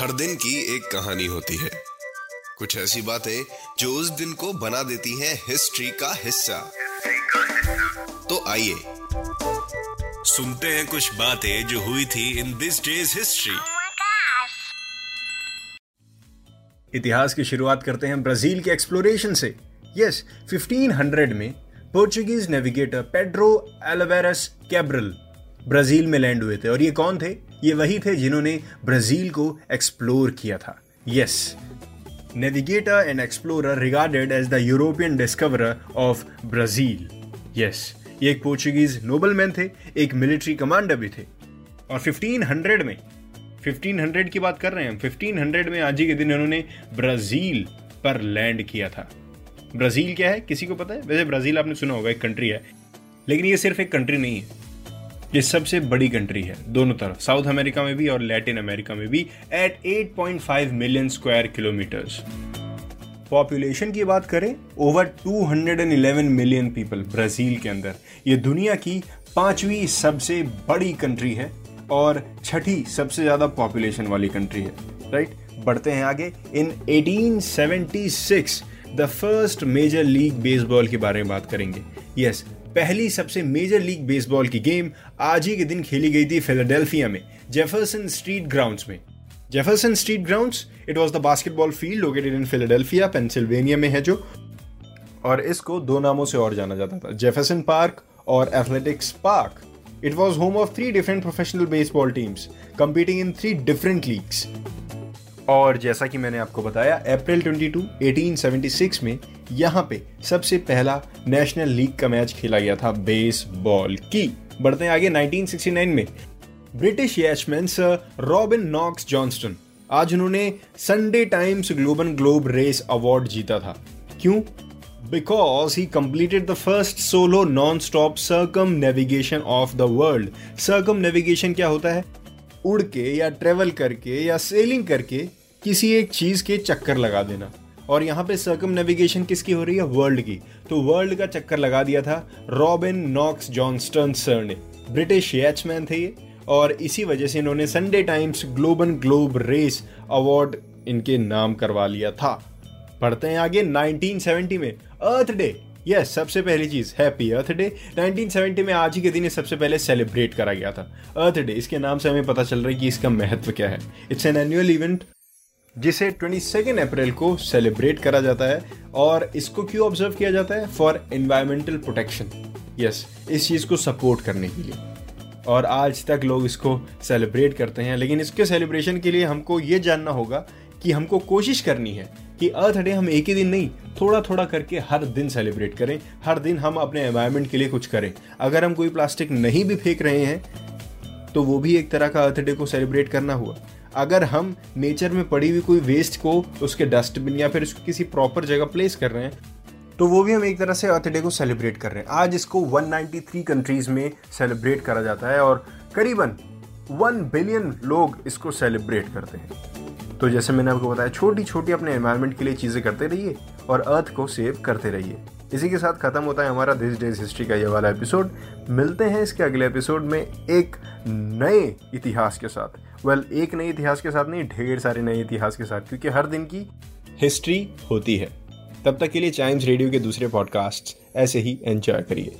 हर दिन की एक कहानी होती है। कुछ ऐसी बातें जो उस दिन को बना देती हैं हिस्ट्री का हिस्सा। तो आइए सुनते हैं कुछ बातें जो हुई थी इन दिस डेज़ हिस्ट्री. इतिहास की शुरुआत करते हैं ब्राज़ील के एक्सप्लोरेशन से। यस 1500 में Portuguese navigator Pedro Alvares Cabral Brazil में लैंड हुए थे। और ये कौन थे? ये वही थे जिन्होंने ब्राज़ील को एक्सप्लोर किया था। Yes navigator and explorer regarded as the European discoverer of Brazil yes ये एक पोर्चुगीज नोबलमैन थे, एक मिलिट्री कमांडर भी थे। और 1500 में 1500 की बात कर रहे हैं हम 1500 में आज ही के दिन उन्होंने ब्राज़ील पर लैंड किया था। ब्राज़ील क्या है? किसी को पता है? वैसे ब्राज़ील आपने सुना होगा, एक कंट्री है। लेकिन ये सिर्फ़ एक कंट्री नहीं है। ये सबसे बड़ी कंट्री है, दोनों तरफ़, साउथ अमेरिका में भी और लैटिन अमेरिका में भी at 8.5 million square kilometres population की बात करें ओवर 211 मिलियन पीपल ब्राज़ील के अंदर। ये दुनिया की पांचवी सबसे बड़ी कंट्री है और छठी सबसे ज़्यादा पॉपुलेशन वाली कंट्री है राइट बढ़ते हैं आगे। In 1876 the first major league baseball के बारे में बात करेंगे। यस पहली सबसे मेजर लीग बेसबॉल की गेम आज ही के दिन खेली गई थी फिलाडेल्फिया में जेफरसन स्ट्रीट ग्राउंड्स में। Jefferson Street Grounds it was the basketball field located in Philadelphia Pennsylvania में है जो, और इसको दो नामों से और जाना जाता था जेफरसन पार्क और Athletics Park it was home of three different professional baseball teams competing in three different leagues और जैसा कि मैंने आपको बताया अप्रैल 22, 1876 में यहाँ पे सबसे पहला नेशनल लीग का मैच खेला गया था बेसबॉल की। बढ़ते हैं आगे 1969 में। British yachtsman Sir Robin Knox Johnston आज उन्होंने Sunday Times Global Globe Race award जीता था। क्यों? Because he completed the first solo non stop circumnavigation of the world circumnavigation क्या होता है? उड़ के या ट्रेवल करके या सेलिंग करके किसी एक चीज़ के चक्कर लगा देना। और यहाँ पे सर्कम नेविगेशन किसकी हो रही है? वर्ल्ड की। तो वर्ल्ड का चक्कर लगा दिया था रॉबिन नॉक्स जॉनस्टन सर ने। ब्रिटिश यैचमैन थे ये। और इसी वजह से इन्होंने Sunday Times Global Globe Race award इनके नाम करवा लिया था। पढ़ते हैं आगे 1970 में। अर्थ डे यस सबसे पहली चीज़ हैप्पी अर्थ डे 1970 में आज ही के दिन सबसे पहले सेलिब्रेट करा गया था। अर्थ डे इसके नाम से हमें पता चल रहा है कि इसका महत्व क्या है। इट्स एन एनुअल इवेंट जिसे 22 अप्रैल को सेलिब्रेट करा जाता है और इसको क्यों ऑब्ज़र्व किया जाता है? फॉर एनवायरमेंटल प्रोटेक्शन यस इस चीज़ को सपोर्ट करने के लिए। और आज तक लोग इसको सेलिब्रेट करते हैं, लेकिन इसके सेलिब्रेशन के लिए हमको ये जानना होगा कि हमको कोशिश करनी है कि अर्थ डे हम एक ही दिन नहीं थोड़ा थोड़ा करके हर दिन सेलिब्रेट करें, हर दिन हम अपने एनवायरनमेंट के लिए कुछ करें। अगर हम कोई प्लास्टिक नहीं भी फेंक रहे हैं तो वो भी एक तरह का अर्थ डे को सेलिब्रेट करना हुआ। अगर हम नेचर में पड़ी हुई कोई वेस्ट को उसके डस्टबिन या फिर उसको किसी प्रॉपर जगह प्लेस कर रहे हैं तो वो भी हम एक तरह से अर्थ डे को सेलिब्रेट कर रहे हैं। आज इसको 193 कंट्रीज़ में सेलिब्रेट करा जाता है और करीबन 1 बिलियन लोग इसको सेलिब्रेट करते हैं। तो जैसे मैंने आपको बताया छोटी छोटी अपने एनवायरनमेंट के लिए चीज़ें करते रहिए और अर्थ को सेव करते रहिए। इसी के साथ खत्म होता है हमारा दिस डेज़ हिस्ट्री का ये वाला एपिसोड मिलते हैं इसके अगले एपिसोड में एक नए इतिहास के साथ। वेल well, एक नए इतिहास के साथ नहीं ढेर सारे नए इतिहास के साथ क्योंकि हर दिन की हिस्ट्री होती है। तब तक के लिए चाइम्स रेडियो के दूसरे पॉडकास्ट ऐसे ही एंजॉय करिए।